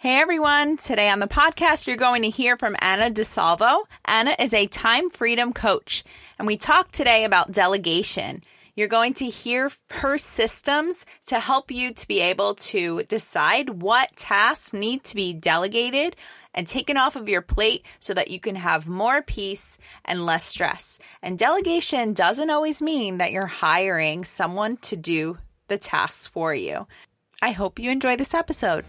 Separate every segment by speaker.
Speaker 1: Hey everyone, today on the podcast you're going to hear from Anna DeSalvo. Anna is a time freedom coach, and we talk today about delegation. You're going to hear her systems to help you to be able to decide what tasks need to be delegated and taken off of your plate so that you can have more peace and less stress. And delegation doesn't always mean that you're hiring someone to do the tasks for you. I hope you enjoy this episode.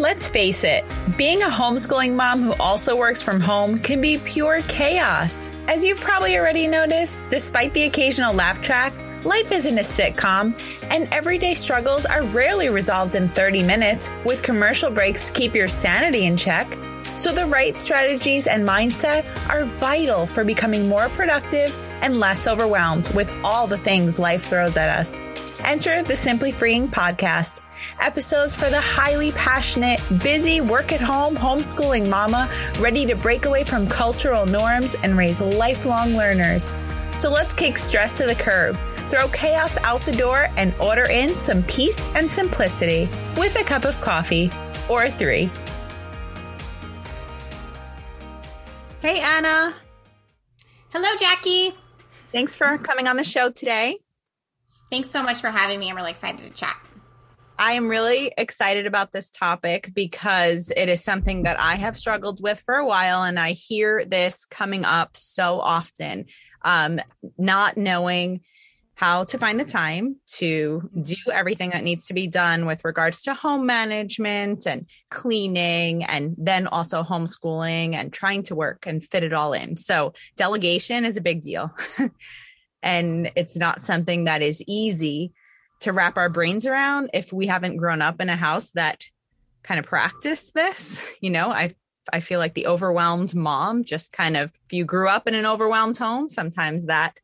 Speaker 1: Let's face it, being a homeschooling mom who also works from home can be pure chaos. As you've probably already noticed, despite the occasional laugh track, life isn't a sitcom, and everyday struggles are rarely resolved in 30 minutes with commercial breaks to keep your sanity in check. So, the right strategies and mindset are vital for becoming more productive and less overwhelmed with all the things life throws at us. Enter the Simply Freeing podcast Episodes for the highly passionate, busy, work at home, homeschooling mama ready to break away from cultural norms and raise lifelong learners. So let's kick stress to the curb, throw chaos out the door, and order in some peace and simplicity with a cup of coffee or three. Hey, Anna.
Speaker 2: Hello, Jackie.
Speaker 1: Thanks for coming on the show today.
Speaker 2: Thanks so much for having me. I'm really excited to chat.
Speaker 1: I am really excited about this topic because it is something that I have struggled with for a while, and I hear this coming up so often. Um, not knowing how to find the time to do everything that needs to be done with regards to home management and cleaning, and then also homeschooling and trying to work and fit it all in. So, delegation is a big deal. and it's not something that is easy to wrap our brains around if we haven't grown up in a house that kind of practice this. You know, I I feel like the overwhelmed mom just kind of if you grew up in an overwhelmed home, sometimes that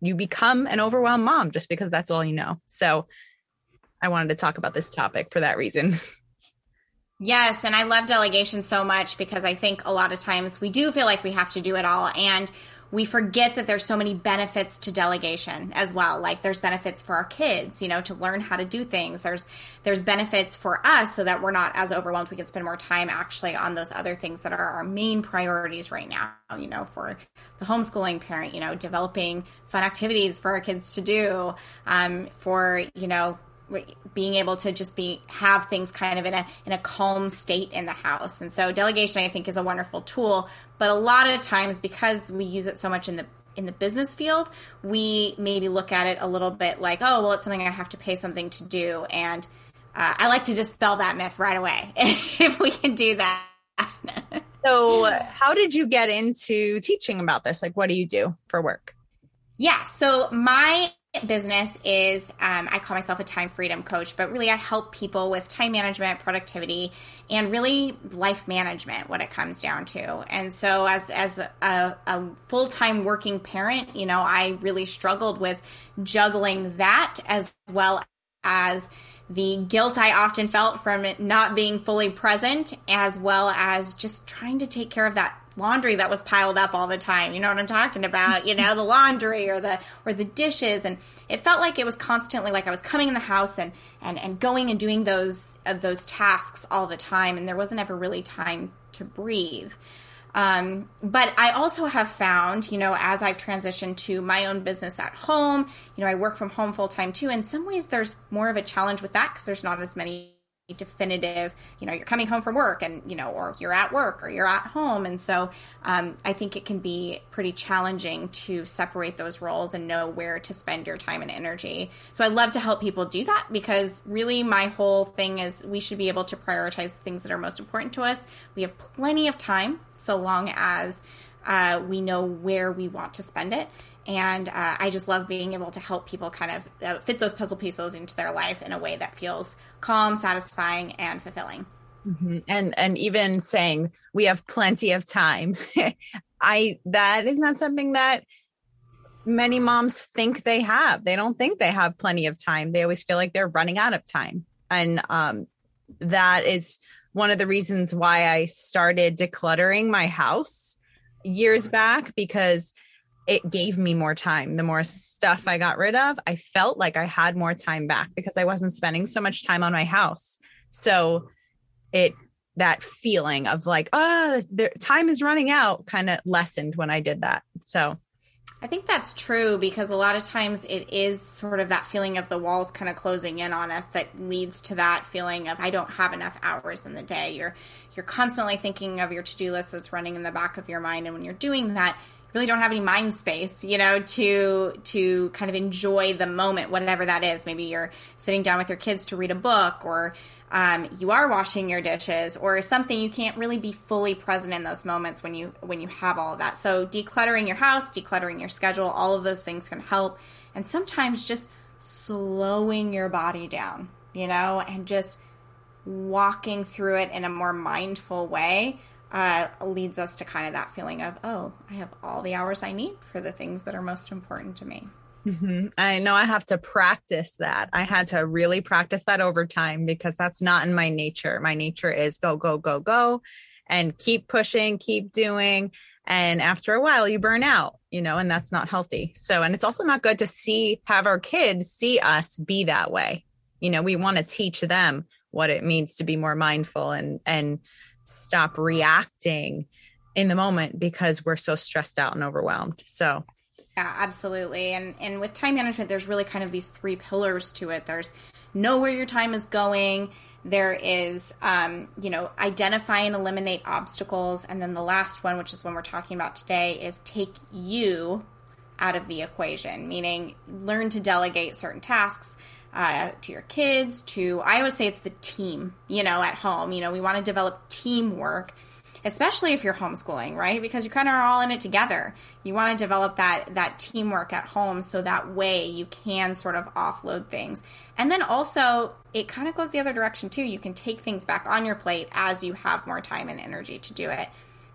Speaker 1: you become an overwhelmed mom just because that's all you know. So I wanted to talk about this topic for that reason.
Speaker 2: Yes, and I love delegation so much because I think a lot of times we do feel like we have to do it all and we forget that there's so many benefits to delegation as well. Like there's benefits for our kids you know to learn how to do things. There's there's benefits for us so that we're not as overwhelmed. We can spend more time actually on those other things that are our main priorities right now you know for the homeschooling parent you know developing fun activities for our kids to do um, for you know being able to just be have things kind of in a in a calm state in the house. And so delegation I think is a wonderful tool, but a lot of times because we use it so much in the in the business field, we maybe look at it a little bit like, oh, well, it's something I have to pay something to do. And uh, I like to dispel that myth right away if we can do that.
Speaker 1: so, how did you get into teaching about this? Like, what do you do for work?
Speaker 2: Yeah, so my business is um, I call myself a time freedom coach, but really I help people with time management, productivity, and really life management when it comes down to. And so, as as a, a full time working parent, you know, I really struggled with juggling that as well as the guilt I often felt from not being fully present, as well as just trying to take care of that laundry that was piled up all the time. You know what I'm talking about? You know, the laundry or the or the dishes and it felt like it was constantly like I was coming in the house and and and going and doing those uh, those tasks all the time and there wasn't ever really time to breathe. Um, but I also have found, you know, as I've transitioned to my own business at home, you know, I work from home full time too. In some ways, there's more of a challenge with that because there's not as many definitive you know you're coming home from work and you know or you're at work or you're at home. And so um, i think it can be pretty challenging to separate those roles and know where to spend your time and energy. So i love to help people do that because really my whole thing is we should be able to prioritize things that are most important to us. We have plenty of time so long as uh, we know where we want to spend it and uh, I just love being able to help people kind of uh, fit those puzzle pieces into their life in a way that feels calm, satisfying, and fulfilling.
Speaker 1: Mm-hmm. And and even saying we have plenty of time, I that is not something that many moms think they have. They don't think they have plenty of time. They always feel like they're running out of time, and um, that is one of the reasons why I started decluttering my house years back because it gave me more time. The more stuff I got rid of, I felt like I had more time back because I wasn't spending so much time on my house. So it that feeling of like, oh, the time is running out kind of lessened when I did that. So
Speaker 2: I think that's true because a lot of times it is sort of that feeling of the walls kind of closing in on us that leads to that feeling of I don't have enough hours in the day. You're you're constantly thinking of your to-do list that's running in the back of your mind and when you're doing that, you really don't have any mind space, you know, to to kind of enjoy the moment, whatever that is. Maybe you're sitting down with your kids to read a book, or um, you are washing your dishes, or something. You can't really be fully present in those moments when you when you have all of that. So decluttering your house, decluttering your schedule, all of those things can help. And sometimes just slowing your body down, you know, and just walking through it in a more mindful way uh, leads us to kind of that feeling of, oh, I have all the hours I need for the things that are most important to me.
Speaker 1: Mm-hmm. I know I have to practice that. I had to really practice that over time because that's not in my nature. My nature is go, go, go, go, and keep pushing, keep doing. And after a while, you burn out, you know, and that's not healthy. So, and it's also not good to see, have our kids see us be that way. You know, we want to teach them what it means to be more mindful and, and, stop reacting in the moment because we're so stressed out and overwhelmed. So,
Speaker 2: yeah, absolutely. And and with time management there's really kind of these three pillars to it. There's know where your time is going. There is, um, you know, identify and eliminate obstacles. And then the last one, which is one we're talking about today, is take you out of the equation, meaning learn to delegate certain tasks uh, to your kids, to, I always say it's the team, you know, at home. You know, we want to develop teamwork, especially if you're homeschooling, right? Because you kind of are all in it together. You want to develop that, that teamwork at home so that way you can sort of offload things. And then also, it kind of goes the other direction too. You can take things back on your plate as you have more time and energy to do it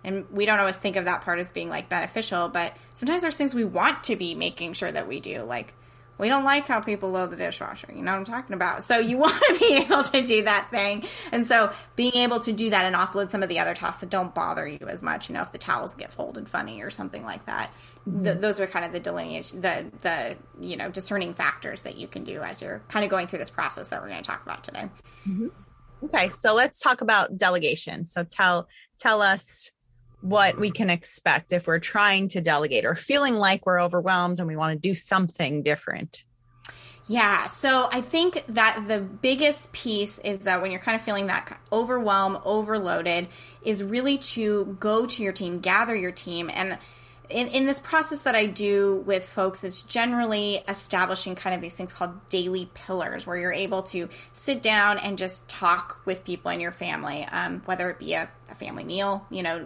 Speaker 2: and we don't always think of that part as being like beneficial but sometimes there's things we want to be making sure that we do like we don't like how people load the dishwasher. You know what I'm talking about? So you want to be able to do that thing. And so being able to do that and offload some of the other tasks that don't bother you as much, you know, if the towels get folded funny or something like that. Mm-hmm. Th- those are kind of the delineation, the, the, you know, discerning factors that you can do as you're kind of going through this process that we're going to talk about today.
Speaker 1: Mm-hmm. Okay. So let's talk about delegation. So tell, tell us what we can expect if we're trying to delegate or feeling like we're overwhelmed and we want to do something different.
Speaker 2: Yeah, so I think that the biggest piece is that when you're kind of feeling that overwhelm, overloaded, is really to go to your team, gather your team, and in, in this process that I do with folks is generally establishing kind of these things called daily pillars where you're able to sit down and just talk with people in your family, um, whether it be a, a, family meal, you know,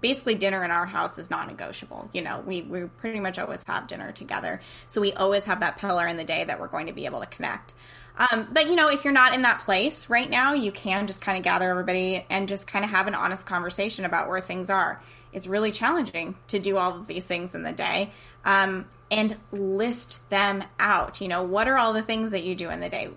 Speaker 2: basically dinner in our house is non-negotiable. You know, we, we pretty much always have dinner together. So we always have that pillar in the day that we're going to be able to connect. Um, but you know, if you're not in that place right now, you can just kind of gather everybody and just kind of have an honest conversation about where things are it's really challenging to do all of these things in the day um, and list them out. You know, what are all the things that you do in the day?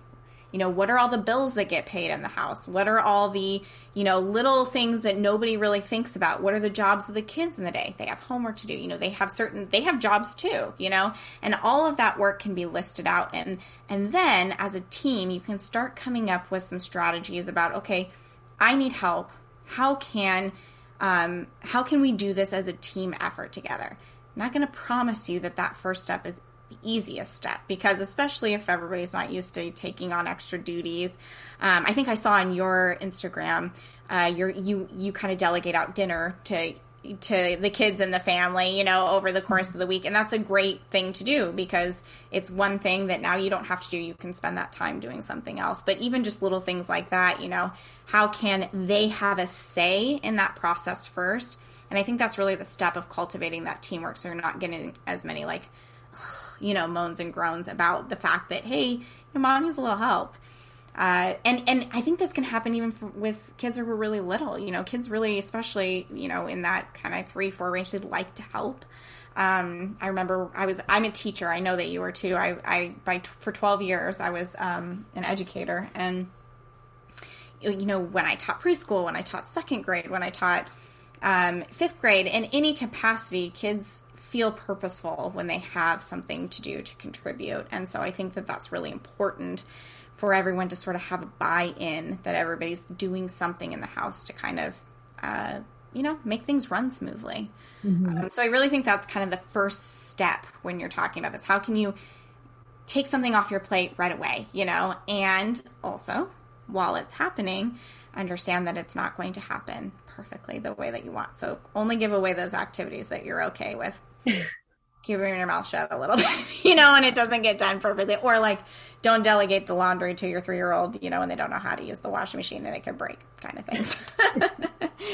Speaker 2: You know, what are all the bills that get paid in the house? What are all the, you know, little things that nobody really thinks about? What are the jobs of the kids in the day? They have homework to do. You know, they have certain they have jobs too, you know? And all of that work can be listed out and and then as a team, you can start coming up with some strategies about, okay, I need help. How can um, how can we do this as a team effort together? I'm not going to promise you that that first step is the easiest step because especially if everybody's not used to taking on extra duties um, i think i saw on your instagram uh, you you kind of delegate out dinner to to the kids and the family, you know, over the course of the week. And that's a great thing to do because it's one thing that now you don't have to do. You can spend that time doing something else. But even just little things like that, you know, how can they have a say in that process first? And I think that's really the step of cultivating that teamwork so you're not getting as many like, you know, moans and groans about the fact that, hey, your mom needs a little help. Uh, and and I think this can happen even for, with kids who are really little. You know, kids really, especially you know in that kind of three four range, they'd like to help. Um, I remember I was I'm a teacher. I know that you were too. I I by for 12 years I was um, an educator, and you know when I taught preschool, when I taught second grade, when I taught um, fifth grade, in any capacity, kids feel purposeful when they have something to do to contribute. And so I think that that's really important for everyone to sort of have a buy in that everybody's doing something in the house to kind of, uh, you know, make things run smoothly. Mm-hmm. Um, so I really think that's kind of the first step when you're talking about this. How can you take something off your plate right away, you know? And also, while it's happening, understand that it's not going to happen perfectly the way that you want. So only give away those activities that you're okay with. Keeping your mouth shut a little bit, you know, and it doesn't get done perfectly. Or like, don't delegate the laundry to your three year old, you know, and they don't know how to use the washing machine and it could break, kind of things.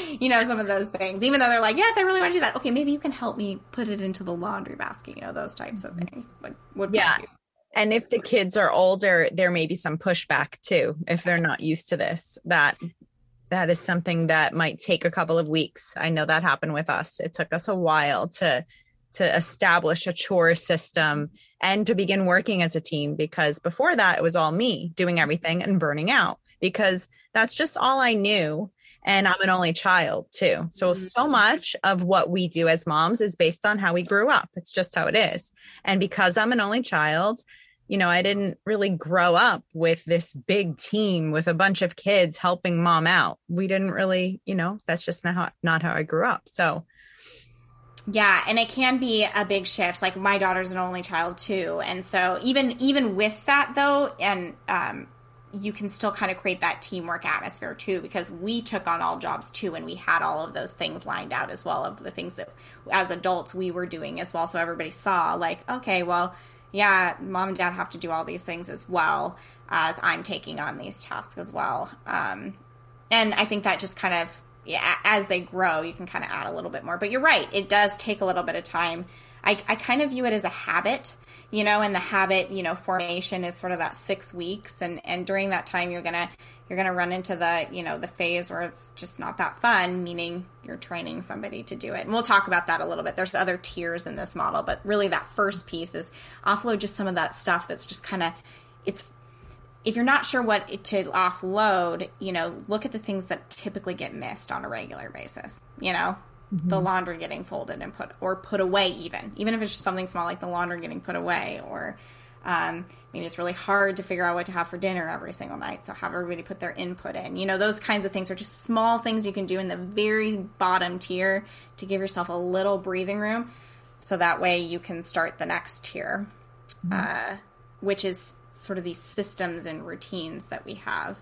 Speaker 2: you know, some of those things. Even though they're like, yes, I really want to do that. Okay, maybe you can help me put it into the laundry basket. You know, those types of mm-hmm. things would would
Speaker 1: yeah. And if the kids are older, there may be some pushback too if they're not used to this. That that is something that might take a couple of weeks. I know that happened with us. It took us a while to to establish a chore system and to begin working as a team because before that it was all me doing everything and burning out because that's just all I knew and I'm an only child too. So mm-hmm. so much of what we do as moms is based on how we grew up. It's just how it is. And because I'm an only child, you know, I didn't really grow up with this big team with a bunch of kids helping mom out. We didn't really, you know, that's just not how, not how I grew up. So,
Speaker 2: yeah, and it can be a big shift. Like my daughter's an only child too, and so even even with that though, and um, you can still kind of create that teamwork atmosphere too, because we took on all jobs too, and we had all of those things lined out as well of the things that as adults we were doing as well. So everybody saw like, okay, well yeah, mom and dad have to do all these things as well as I'm taking on these tasks as well. Um, and I think that just kind of, yeah, as they grow, you can kind of add a little bit more. But you're right, it does take a little bit of time. I, I kind of view it as a habit you know and the habit you know formation is sort of that six weeks. And and during that time you're gonna you're gonna run into the you know the phase where it's just not that fun meaning you're training somebody to do it. And we'll talk about that a little bit. There's other tiers in this model but really that first piece is offload just some of that stuff that's just kind of it's if you're not sure what to offload you know look at the things that typically get missed on a regular basis you know mm-hmm. the laundry getting folded and put or put away even even if it's just something small like the laundry getting put away or um, maybe it's really hard to figure out what to have for dinner every single night so have everybody put their input in you know those kinds of things are just small things you can do in the very bottom tier to give yourself a little breathing room so that way you can start the next tier mm-hmm. uh, which is sort of these systems and routines that we have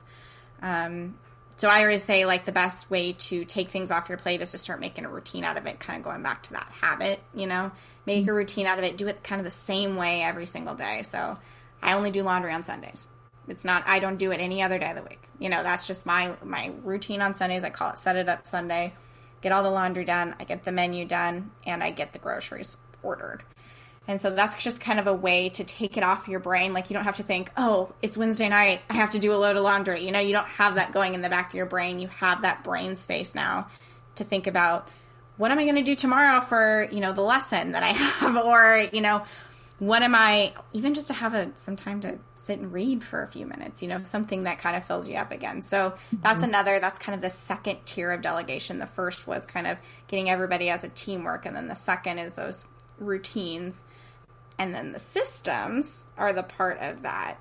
Speaker 2: um, so I always say like the best way to take things off your plate is to start making a routine out of it, kind of going back to that habit, you know, make mm-hmm. a routine out of it, do it kind of the same way every single day. So I only do laundry on Sundays. It's not I don't do it any other day of the week. You know, that's just my my routine on Sundays. I call it set it up Sunday. Get all the laundry done, I get the menu done, and I get the groceries ordered. And so that's just kind of a way to take it off your brain. Like you don't have to think, oh, it's Wednesday night. I have to do a load of laundry. You know, you don't have that going in the back of your brain. You have that brain space now to think about what am I going to do tomorrow for, you know, the lesson that I have or, you know, what am I even just to have a some time to sit and read for a few minutes, you know, something that kind of fills you up again. So that's mm-hmm. another that's kind of the second tier of delegation. The first was kind of getting everybody as a teamwork and then the second is those routines and then the systems are the part of that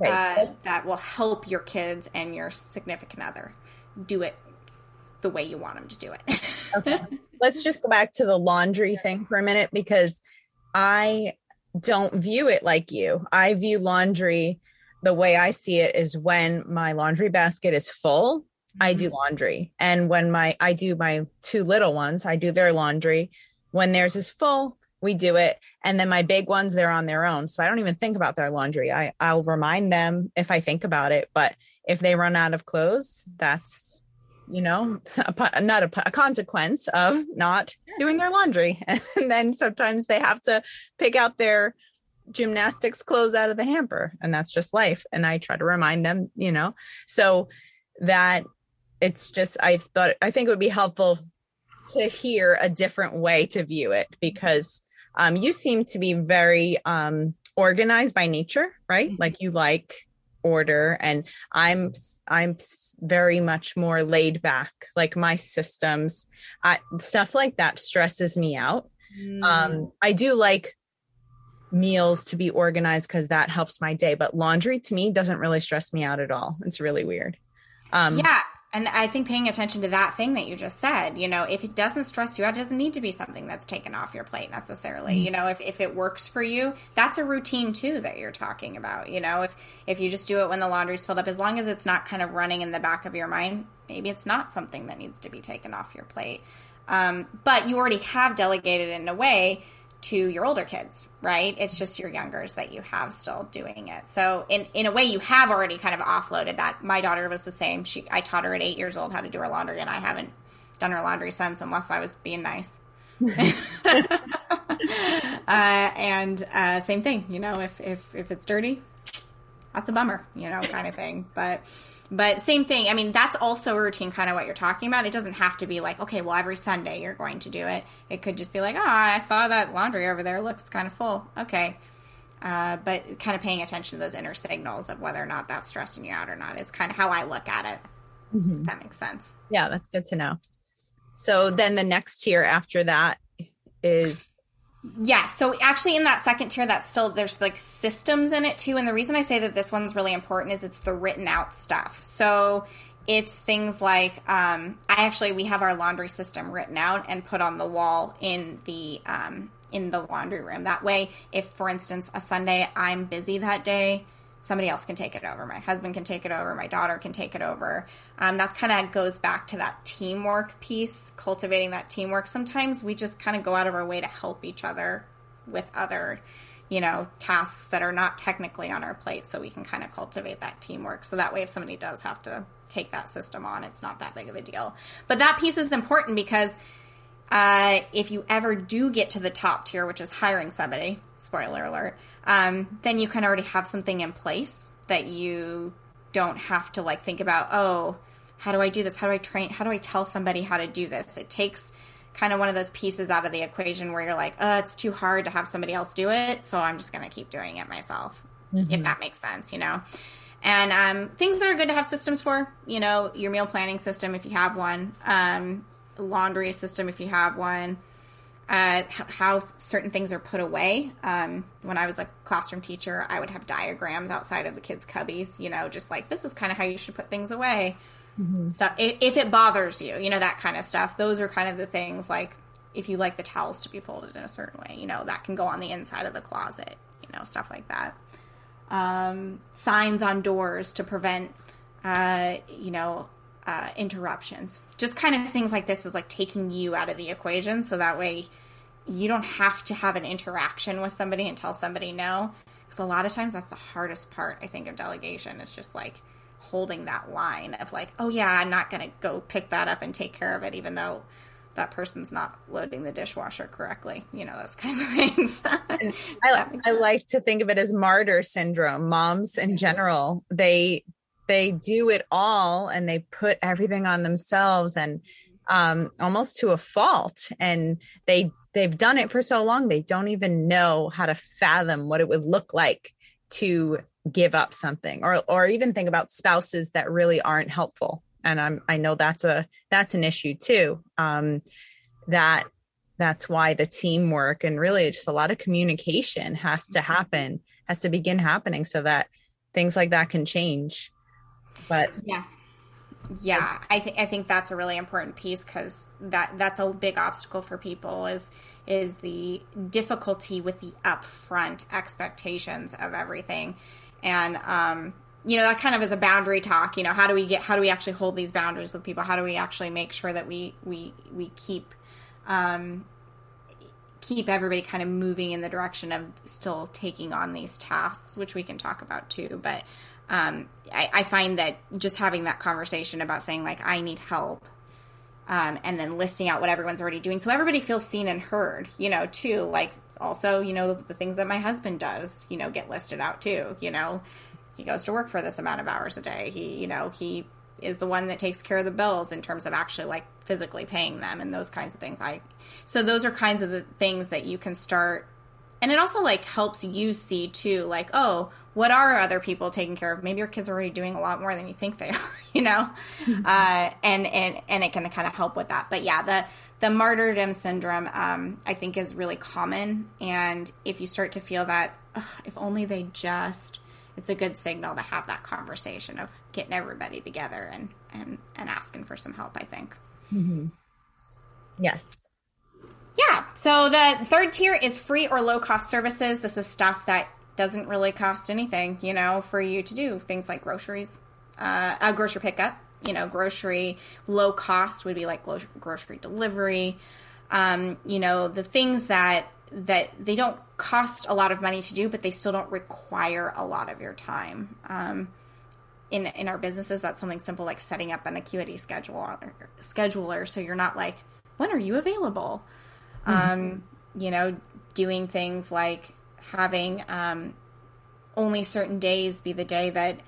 Speaker 2: okay. uh, that will help your kids and your significant other do it the way you want them to do it.
Speaker 1: okay. Let's just go back to the laundry thing for a minute because I don't view it like you. I view laundry the way I see it is when my laundry basket is full, mm-hmm. I do mm-hmm. laundry. And when my I do my two little ones, I do their laundry. When theirs is full, we do it. And then my big ones they're on their own. So i don't even think about their laundry. I i'll remind them if i think about it. But if they run out of clothes that's you know a, not a, a consequence of not doing their laundry. And then sometimes they have to pick out their gymnastics clothes out of the hamper. And that's just life. And i try to remind them you know. So that it's just i thought i think it would be helpful to hear a different way to view it because um, you seem to be very um, organized by nature, right? Mm-hmm. Like you like order and i'm i'm very much more laid back like my systems I, stuff like that stresses me out Mm. Um, I do like meals to be organized because that helps my day, but laundry to me doesn't really stress me out at all. It's really weird.
Speaker 2: Um, yeah. And I think paying attention to that thing that you just said, you know, if it doesn't stress you out, it doesn't need to be something that's taken off your plate necessarily. Mm-hmm. You know, if, if it works for you, that's a routine too that you're talking about. You know, if if you just do it when the laundry's filled up, as long as it's not kind of running in the back of your mind, maybe it's not something that needs to be taken off your plate. Um, but you already have delegated in a way to your older kids, right? It's just your youngers that you have still doing it. So in in a way you have already kind of offloaded that. My daughter was the same. She I taught her at 8 years old how to do her laundry and I haven't done her laundry since unless I was being nice. uh, and uh, same thing, you know, if if if it's dirty, that's a bummer, you know, kind of thing. But but same thing. I mean, that's also a routine, kind of what you're talking about. It doesn't have to be like, okay, well, every Sunday you're going to do it. It could just be like, oh, I saw that laundry over there looks kind of full. Okay. Uh, but kind of paying attention to those inner signals of whether or not that's stressing you out or not is kind of how I look at it. Mm-hmm. that makes sense.
Speaker 1: Yeah, that's good to know. So then the next tier after that is
Speaker 2: yeah. So actually, in that second tier, that's still there's like systems in it too. And the reason I say that this one's really important is it's the written out stuff. So it's things like um, I actually we have our laundry system written out and put on the wall in the um, in the laundry room. That way, if for instance a Sunday I'm busy that day, somebody else can take it over. My husband can take it over. My daughter can take it over. Um, that's kind of goes back to that teamwork piece, cultivating that teamwork. Sometimes we just kind of go out of our way to help each other with other, you know, tasks that are not technically on our plate, so we can kind of cultivate that teamwork. So that way, if somebody does have to take that system on, it's not that big of a deal. But that piece is important because uh, if you ever do get to the top tier, which is hiring somebody, spoiler alert um, then you can already have something in place that you don't have to like think about oh how do i do this? How do i train how do i tell somebody how to do this? It takes kind of one of those pieces out of the equation where you're like oh it's too hard to have somebody else do it so i'm just going to keep doing it myself mm-hmm. if that makes sense you know? And um, things that are good to have systems for you know your meal planning system if you have one um, laundry system if you have one uh, how certain things are put away. Um, when I was a classroom teacher, I would have diagrams outside of the kids' cubbies, you know, just like this is kind of how you should put things away. Mm-hmm. Stuff if, if it bothers you, you know, that kind of stuff. Those are kind of the things like if you like the towels to be folded in a certain way, you know, that can go on the inside of the closet, you know, stuff like that. Um, signs on doors to prevent, uh, you know, uh, interruptions. Just kind of things like this is like taking you out of the equation, so that way you don't have to have an interaction with somebody and tell somebody no. Because a lot of times that's the hardest part, I think, of delegation. is just like holding that line of like, oh yeah, I'm not going to go pick that up and take care of it, even though that person's not loading the dishwasher correctly. You know, those kinds of things.
Speaker 1: I, I like to think of it as martyr syndrome. Moms in general, they they do it all and they put everything on themselves and um, almost to a fault. And they they've done it for so long they don't even know how to fathom what it would look like to give up something or or even think about spouses that really aren't helpful. And i'm i know that's a that's an issue too. Um that that's why the teamwork and really just a lot of communication has to happen has to begin happening so that things like that can change but
Speaker 2: yeah. Yeah i think i think that's a really important piece because that that's a big obstacle for people is is the difficulty with the upfront expectations of everything. And um you know that kind of is a boundary talk you know how do we get how do we actually hold these boundaries with people? How do we actually make sure that we we we keep um keep everybody kind of moving in the direction of still taking on these tasks which we can talk about too but um, I, I, find that just having that conversation about saying like I need help, um, and then listing out what everyone's already doing, so everybody feels seen and heard. You know, too. Like also, you know, the things that my husband does, you know, get listed out too. You know, he goes to work for this amount of hours a day. He, you know, he is the one that takes care of the bills in terms of actually like physically paying them and those kinds of things. I so those are kinds of the things that you can start and it also like helps you see too like oh what are other people taking care of? Maybe your kids are already doing a lot more than you think they are, you know? Mm-hmm. Uh, and, and, and it can kind of help with that. But yeah, the, the martyrdom syndrome, um, I think is really common. And if you start to feel that, if only they just, it's a good signal to have that conversation of getting everybody together and, and, and asking for some help, I think.
Speaker 1: Mm-hmm. Yes.
Speaker 2: Yeah. So the third tier is free or low cost services. This is stuff that doesn't really cost anything, you know, for you to do things like groceries, uh, a grocery pickup, you know, grocery low cost would be like grocery delivery. Um, you know, the things that that they don't cost a lot of money to do, but they still don't require a lot of your time. Um, in in our businesses, that's something simple like setting up an acuity schedule scheduler, so you're not like, when are you available? Mm-hmm. Um, you know, doing things like having um, only certain days be the day that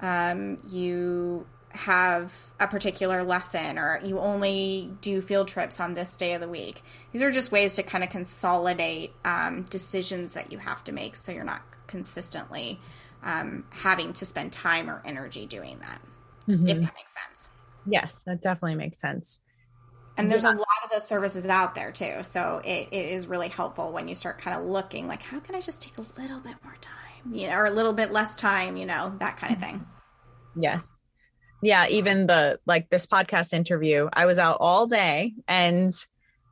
Speaker 2: um, you have a particular lesson or you only do field trips on this day of the week. These are just ways to kind of consolidate um, decisions that you have to make so you're not consistently um, having to spend time or energy doing that, mm-hmm. if that makes sense.
Speaker 1: Yes, that definitely makes sense.
Speaker 2: And there's a lot of those services out there too. So it, it is really helpful when you start kind of looking like, how can I just take a little bit more time, you know, or a little bit less time, you know, that kind of mm-hmm. thing.
Speaker 1: Yes. Yeah. Even the, like this podcast interview, I was out all day and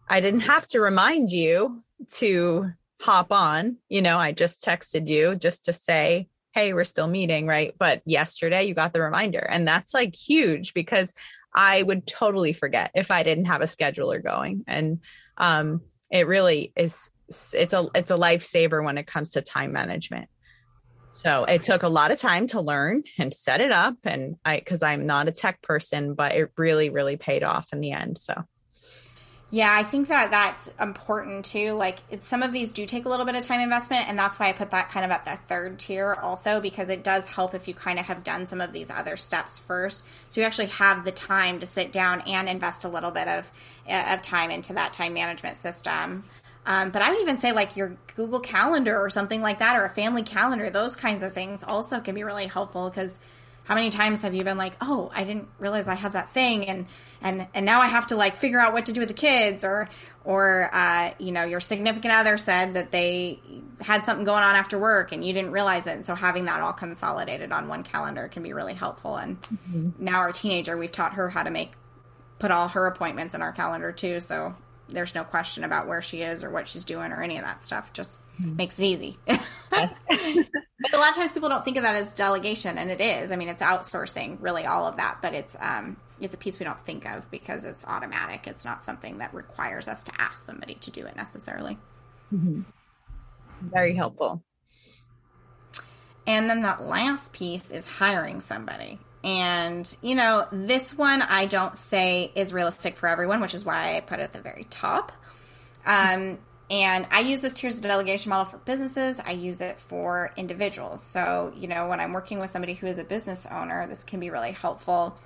Speaker 1: I didn't have to remind you to hop on. You know, I just texted you just to say, hey, we're still meeting, right? But yesterday you got the reminder. And that's like huge because I would totally forget if I didn't have a scheduler going. And um, it really is it's a it's a lifesaver when it comes to time management. So it took a lot of time to learn and set it up and I cuz I'm not a tech person, but it really really paid off in the end. So
Speaker 2: yeah, I think that that's important too. Like some of these do take a little bit of time investment, and that's why I put that kind of at the third tier also because it does help if you kind of have done some of these other steps first, so you actually have the time to sit down and invest a little bit of of time into that time management system. Um, but I would even say like your Google Calendar or something like that, or a family calendar. Those kinds of things also can be really helpful because how many times have you been like oh i didn't realize i had that thing and and and now i have to like figure out what to do with the kids or or uh, you know your significant other said that they had something going on after work and you didn't realize it and so having that all consolidated on one calendar can be really helpful and mm-hmm. now our teenager we've taught her how to make put all her appointments in our calendar too so there's no question about where she is or what she's doing or any of that stuff just. Makes it easy but a lot of times people don't think of that as delegation, and it is. I mean, it's outsourcing, really, all of that. But it's um, it's a piece we don't think of because it's automatic. It's not something that requires us to ask somebody to do it necessarily.
Speaker 1: Mm-hmm. Very helpful.
Speaker 2: And then that last piece is hiring somebody. And, you know, this one I don't say is realistic for everyone, which is why I put it at the very top. Um, and I use this tiers of delegation model for businesses. I use it for individuals. So, you know, when I'm working with somebody who is a business owner, this can be really helpful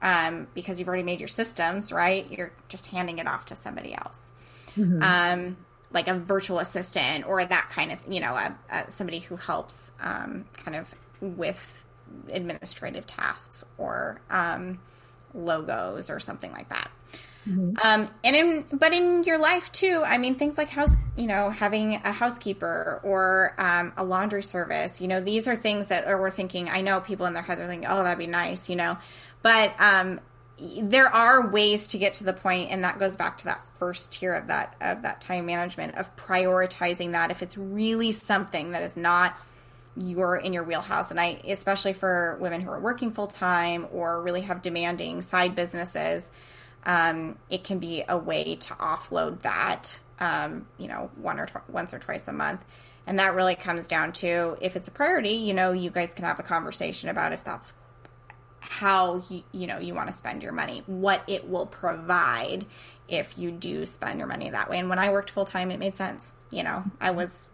Speaker 2: um, because you've already made your systems, right? You're just handing it off to somebody else. Mm-hmm. Um, like a virtual assistant or that kind of, you know, a, a, somebody who helps um, kind of with administrative tasks or um, logos or something like that. Mm-hmm. Um, and in, but in your life too, I mean, things like house, you know, having a housekeeper or um, a laundry service, you know, these are things that are, we're thinking. I know people in their heads are thinking, oh, that'd be nice, you know, but um, there are ways to get to the point, and that goes back to that first tier of that of that time management of prioritizing that. If it's really something that is not you're in your wheelhouse and i especially for women who are working full time or really have demanding side businesses um, it can be a way to offload that, um, you know, one or tw- once or twice a month. And that really comes down to if it's a priority, you know, you guys can have the conversation about if that's how you, you know you want to spend your money, what it will provide if you do spend your money that way. And when I worked full time, it made sense. You know, I was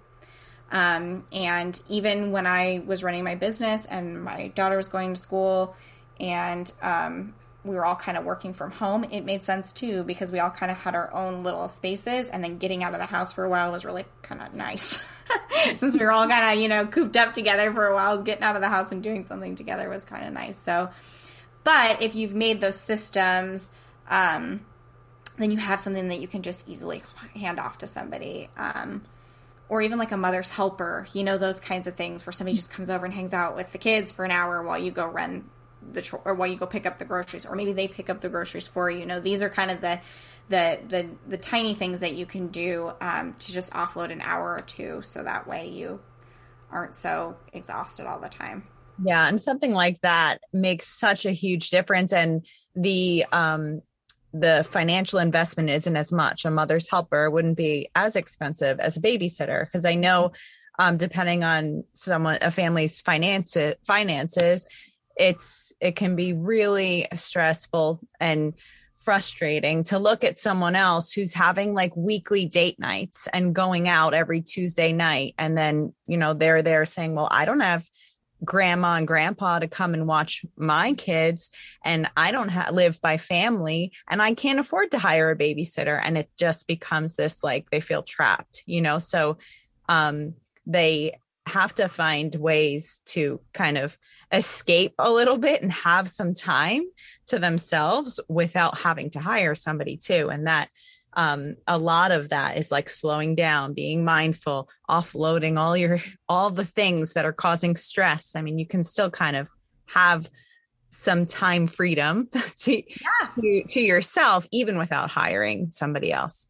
Speaker 2: um, and even when I was running my business and my daughter was going to school and um, we were all kind of working from home, it made sense too because we all kind of had our own little spaces, and then getting out of the house for a while was really kind of nice. Since we were all kind of you know cooped up together for a while, getting out of the house and doing something together was kind of nice. So, but if you've made those systems, um, then you have something that you can just easily hand off to somebody. Um, or even like a mother's helper, you know, those kinds of things where somebody just comes over and hangs out with the kids for an hour while you go run the or while you go pick up the groceries, or maybe they pick up the groceries for you. You know, these are kind of the the the, the tiny things that you can do um, to just offload an hour or two, so that way you aren't so exhausted all the time.
Speaker 1: Yeah, and something like that makes such a huge difference, and the um the financial investment isn't as much. A mother's helper wouldn't be as expensive as a babysitter because I know, um, depending on someone a family's finances, finances, it's it can be really stressful and frustrating to look at someone else who's having like weekly date nights and going out every Tuesday night and then you know they're there saying well I don't have grandma and grandpa to come and watch my kids and I don't ha- live by family and I can't afford to hire a babysitter. And it just becomes this like they feel trapped you know? So um they have to find ways to kind of escape a little bit and have some time to themselves without having to hire somebody too. And that um, a lot of that is like slowing down being mindful offloading all your all the things that are causing stress. I mean you can still kind of have some time freedom to, yeah. to, to yourself even without hiring somebody else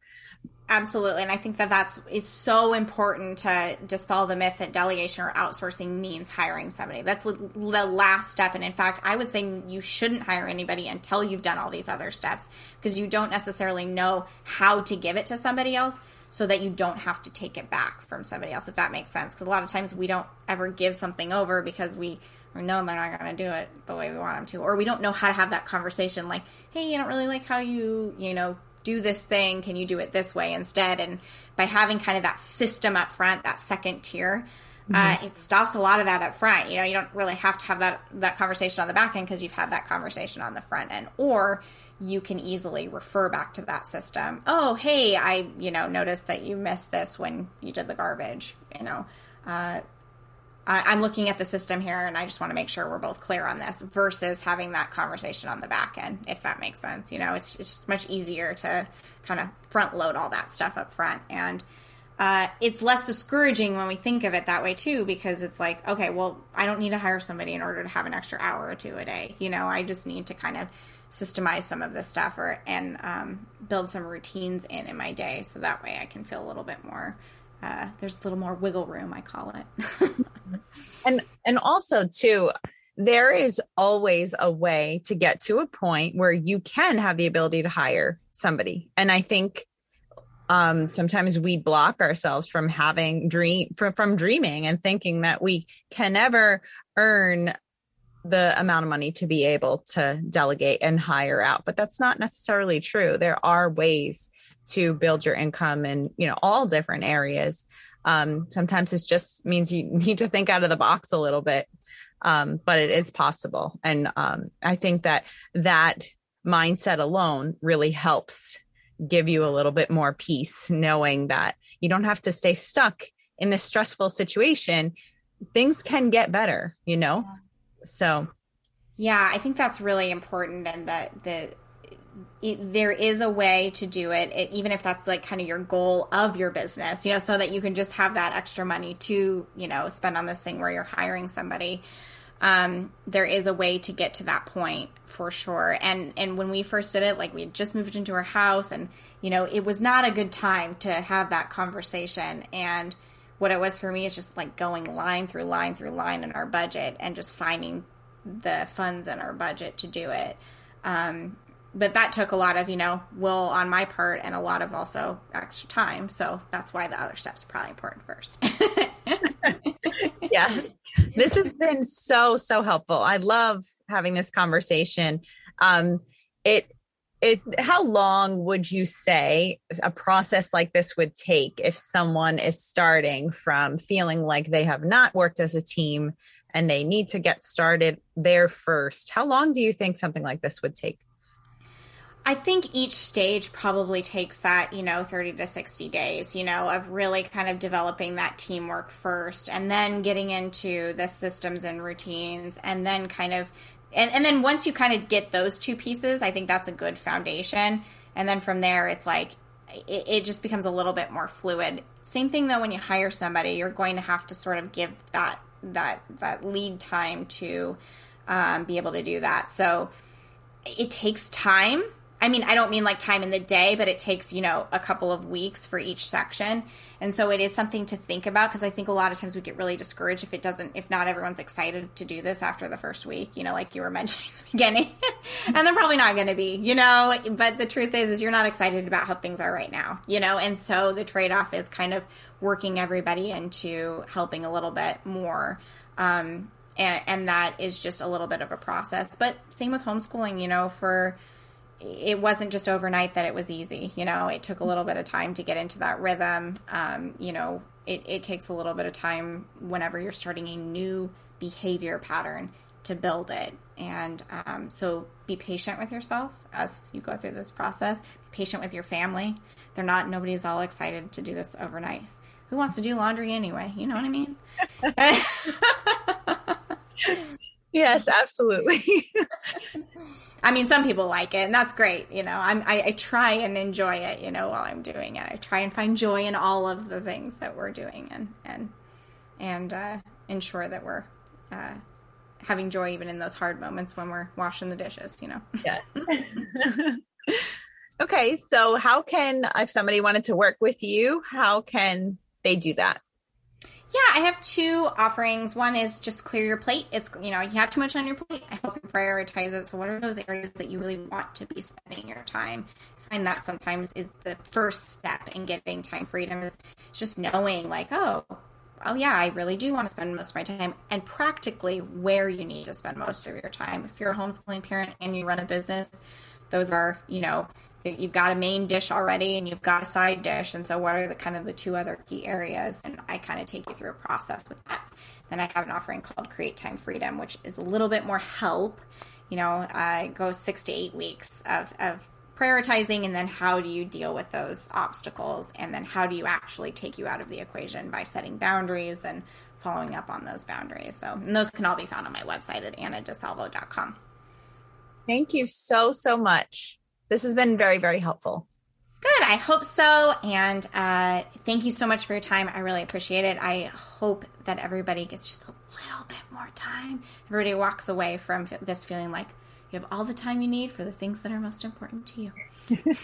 Speaker 2: Absolutely. And I think that that's, it's so important to dispel the myth that delegation or outsourcing means hiring somebody. That's the last step. And in fact, I would say you shouldn't hire anybody until you've done all these other steps because you don't necessarily know how to give it to somebody else so that you don't have to take it back from somebody else, if that makes sense. Because a lot of times we don't ever give something over because we we know they're not going to do it the way we want them to, or we don't know how to have that conversation like, hey, you don't really like how you, you know, do this thing can you do it this way instead? And by having kind of that system up front that second tier uh, mm-hmm. uh, it stops a lot of that up front. You know you don't really have to have that that conversation on the back end because you've had that conversation on the front end. Or you can easily refer back to that system. Oh hey i you know noticed that you missed this when you did the garbage you know uh, I, am looking at the system here and I just want to make sure we're both clear on this versus having that conversation on the back end, if that makes sense. You know, it's, it's just much easier to kind of front load all that stuff up front. And uh, it's less discouraging when we think of it that way too, because it's like, okay, well, I don't need to hire somebody in order to have an extra hour or two a day. You know, I just need to kind of systemize some of this stuff or and um, build some routines in in my day so that way I can feel a little bit more uh, there's a little more wiggle room, I call it.
Speaker 1: and and also too, there is always a way to get to a point where you can have the ability to hire somebody. And I think um, sometimes we block ourselves from having dream from, from dreaming and thinking that we can never earn the amount of money to be able to delegate and hire out but that's not necessarily true there are ways to build your income in you know all different areas. Um, sometimes it just means you need to think out of the box a little bit. Um, but it is possible. And um, i think that that mindset alone really helps give you a little bit more peace knowing that you don't have to stay stuck in this stressful situation. Things can get better you know? So
Speaker 2: yeah i think that's really important and that the it, there is a way to do it, it, even if that's like kind of your goal of your business, you know, so that you can just have that extra money to, you know, spend on this thing where you're hiring somebody. Um, there is a way to get to that point for sure. And and when we first did it, like we had just moved into our house, and you know, it was not a good time to have that conversation. And what it was for me is just like going line through line through line in our budget and just finding the funds in our budget to do it. Um, but that took a lot of you know will on my part and a lot of also extra time. So that's why the other steps are probably important first.
Speaker 1: Yeah. This has been so so helpful. I love having this conversation. Um it it how long would you say a process like this would take if someone is starting from feeling like they have not worked as a team and they need to get started there first, how long do you think something like this would take?
Speaker 2: I think each stage probably takes that, you know, 30 to 60 days, you know, of really kind of developing that teamwork first and then getting into the systems and routines and then kind of and, and then once you kind of get those two pieces, I think that's a good foundation. And then from there it's like it, it just becomes a little bit more fluid. Same thing though when you hire somebody, you're going to have to sort of give that that that lead time to um, be able to do that. So it takes time I mean, I don't mean like time in the day, but it takes, you know, a couple of weeks for each section. And so it is something to think about because I think a lot of times we get really discouraged if it doesn't, if not everyone's excited to do this after the first week, you know, like you were mentioning in the beginning. and they're probably not going to be, you know, but the truth is, is you're not excited about how things are right now, you know, and so the trade off is kind of working everybody into helping a little bit more. Um, and, and that is just a little bit of a process. But same with homeschooling, you know, for, it wasn't just overnight that it was easy. You know, it took a little bit of time to get into that rhythm. Um, you know, it, it takes a little bit of time whenever you're starting a new behavior pattern to build it. And um, so be patient with yourself as you go through this process. Be patient with your family. They're not, nobody's all excited to do this overnight. Who wants to do laundry anyway? You know what I mean?
Speaker 1: yes, absolutely.
Speaker 2: I mean, some people like it, and that's great. You know, I'm, I, I try and enjoy it. You know, while I'm doing it, I try and find joy in all of the things that we're doing, and and and uh, ensure that we're uh, having joy even in those hard moments when we're washing the dishes. You know.
Speaker 1: Yes. okay, so how can if somebody wanted to work with you, how can they do that?
Speaker 2: Yeah, I have two offerings. One is just clear your plate. It's you know you have too much on your plate. I help you prioritize it. So what are those areas that you really want to be spending your time? I find that sometimes is the first step in getting time freedom is just knowing like oh oh yeah I really do want to spend most of my time and practically where you need to spend most of your time. If you're a homeschooling parent and you run a business, those are you know you've got a main dish already and you've got a side dish. And so what are the kind of the two other key areas? And i kind of take you through a process with that. Then i have an offering called create time freedom which is a little bit more help. You know uh, goes six to eight weeks of, of prioritizing and then how do you deal with those obstacles? And then how do you actually take you out of the equation by setting boundaries and following up on those boundaries? So and those can all be found on my website at annadisalvo.com
Speaker 1: thank you so so much this has been very, very helpful.
Speaker 2: Good. I hope so. And uh, thank you so much for your time. I really appreciate it. I hope that everybody gets just a little bit more time. Everybody walks away from this feeling like you have all the time you need for the things that are most important to you.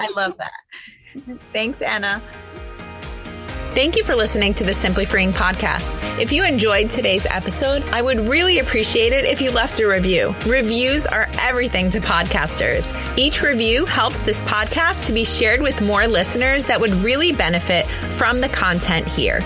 Speaker 1: I love that. Thanks, Anna. Thank you for listening to the Simply Freeing podcast. If you enjoyed today's episode, I would really appreciate it if you left a review. Reviews are everything to podcasters. Each review helps this podcast to be shared with more listeners that would really benefit from the content here.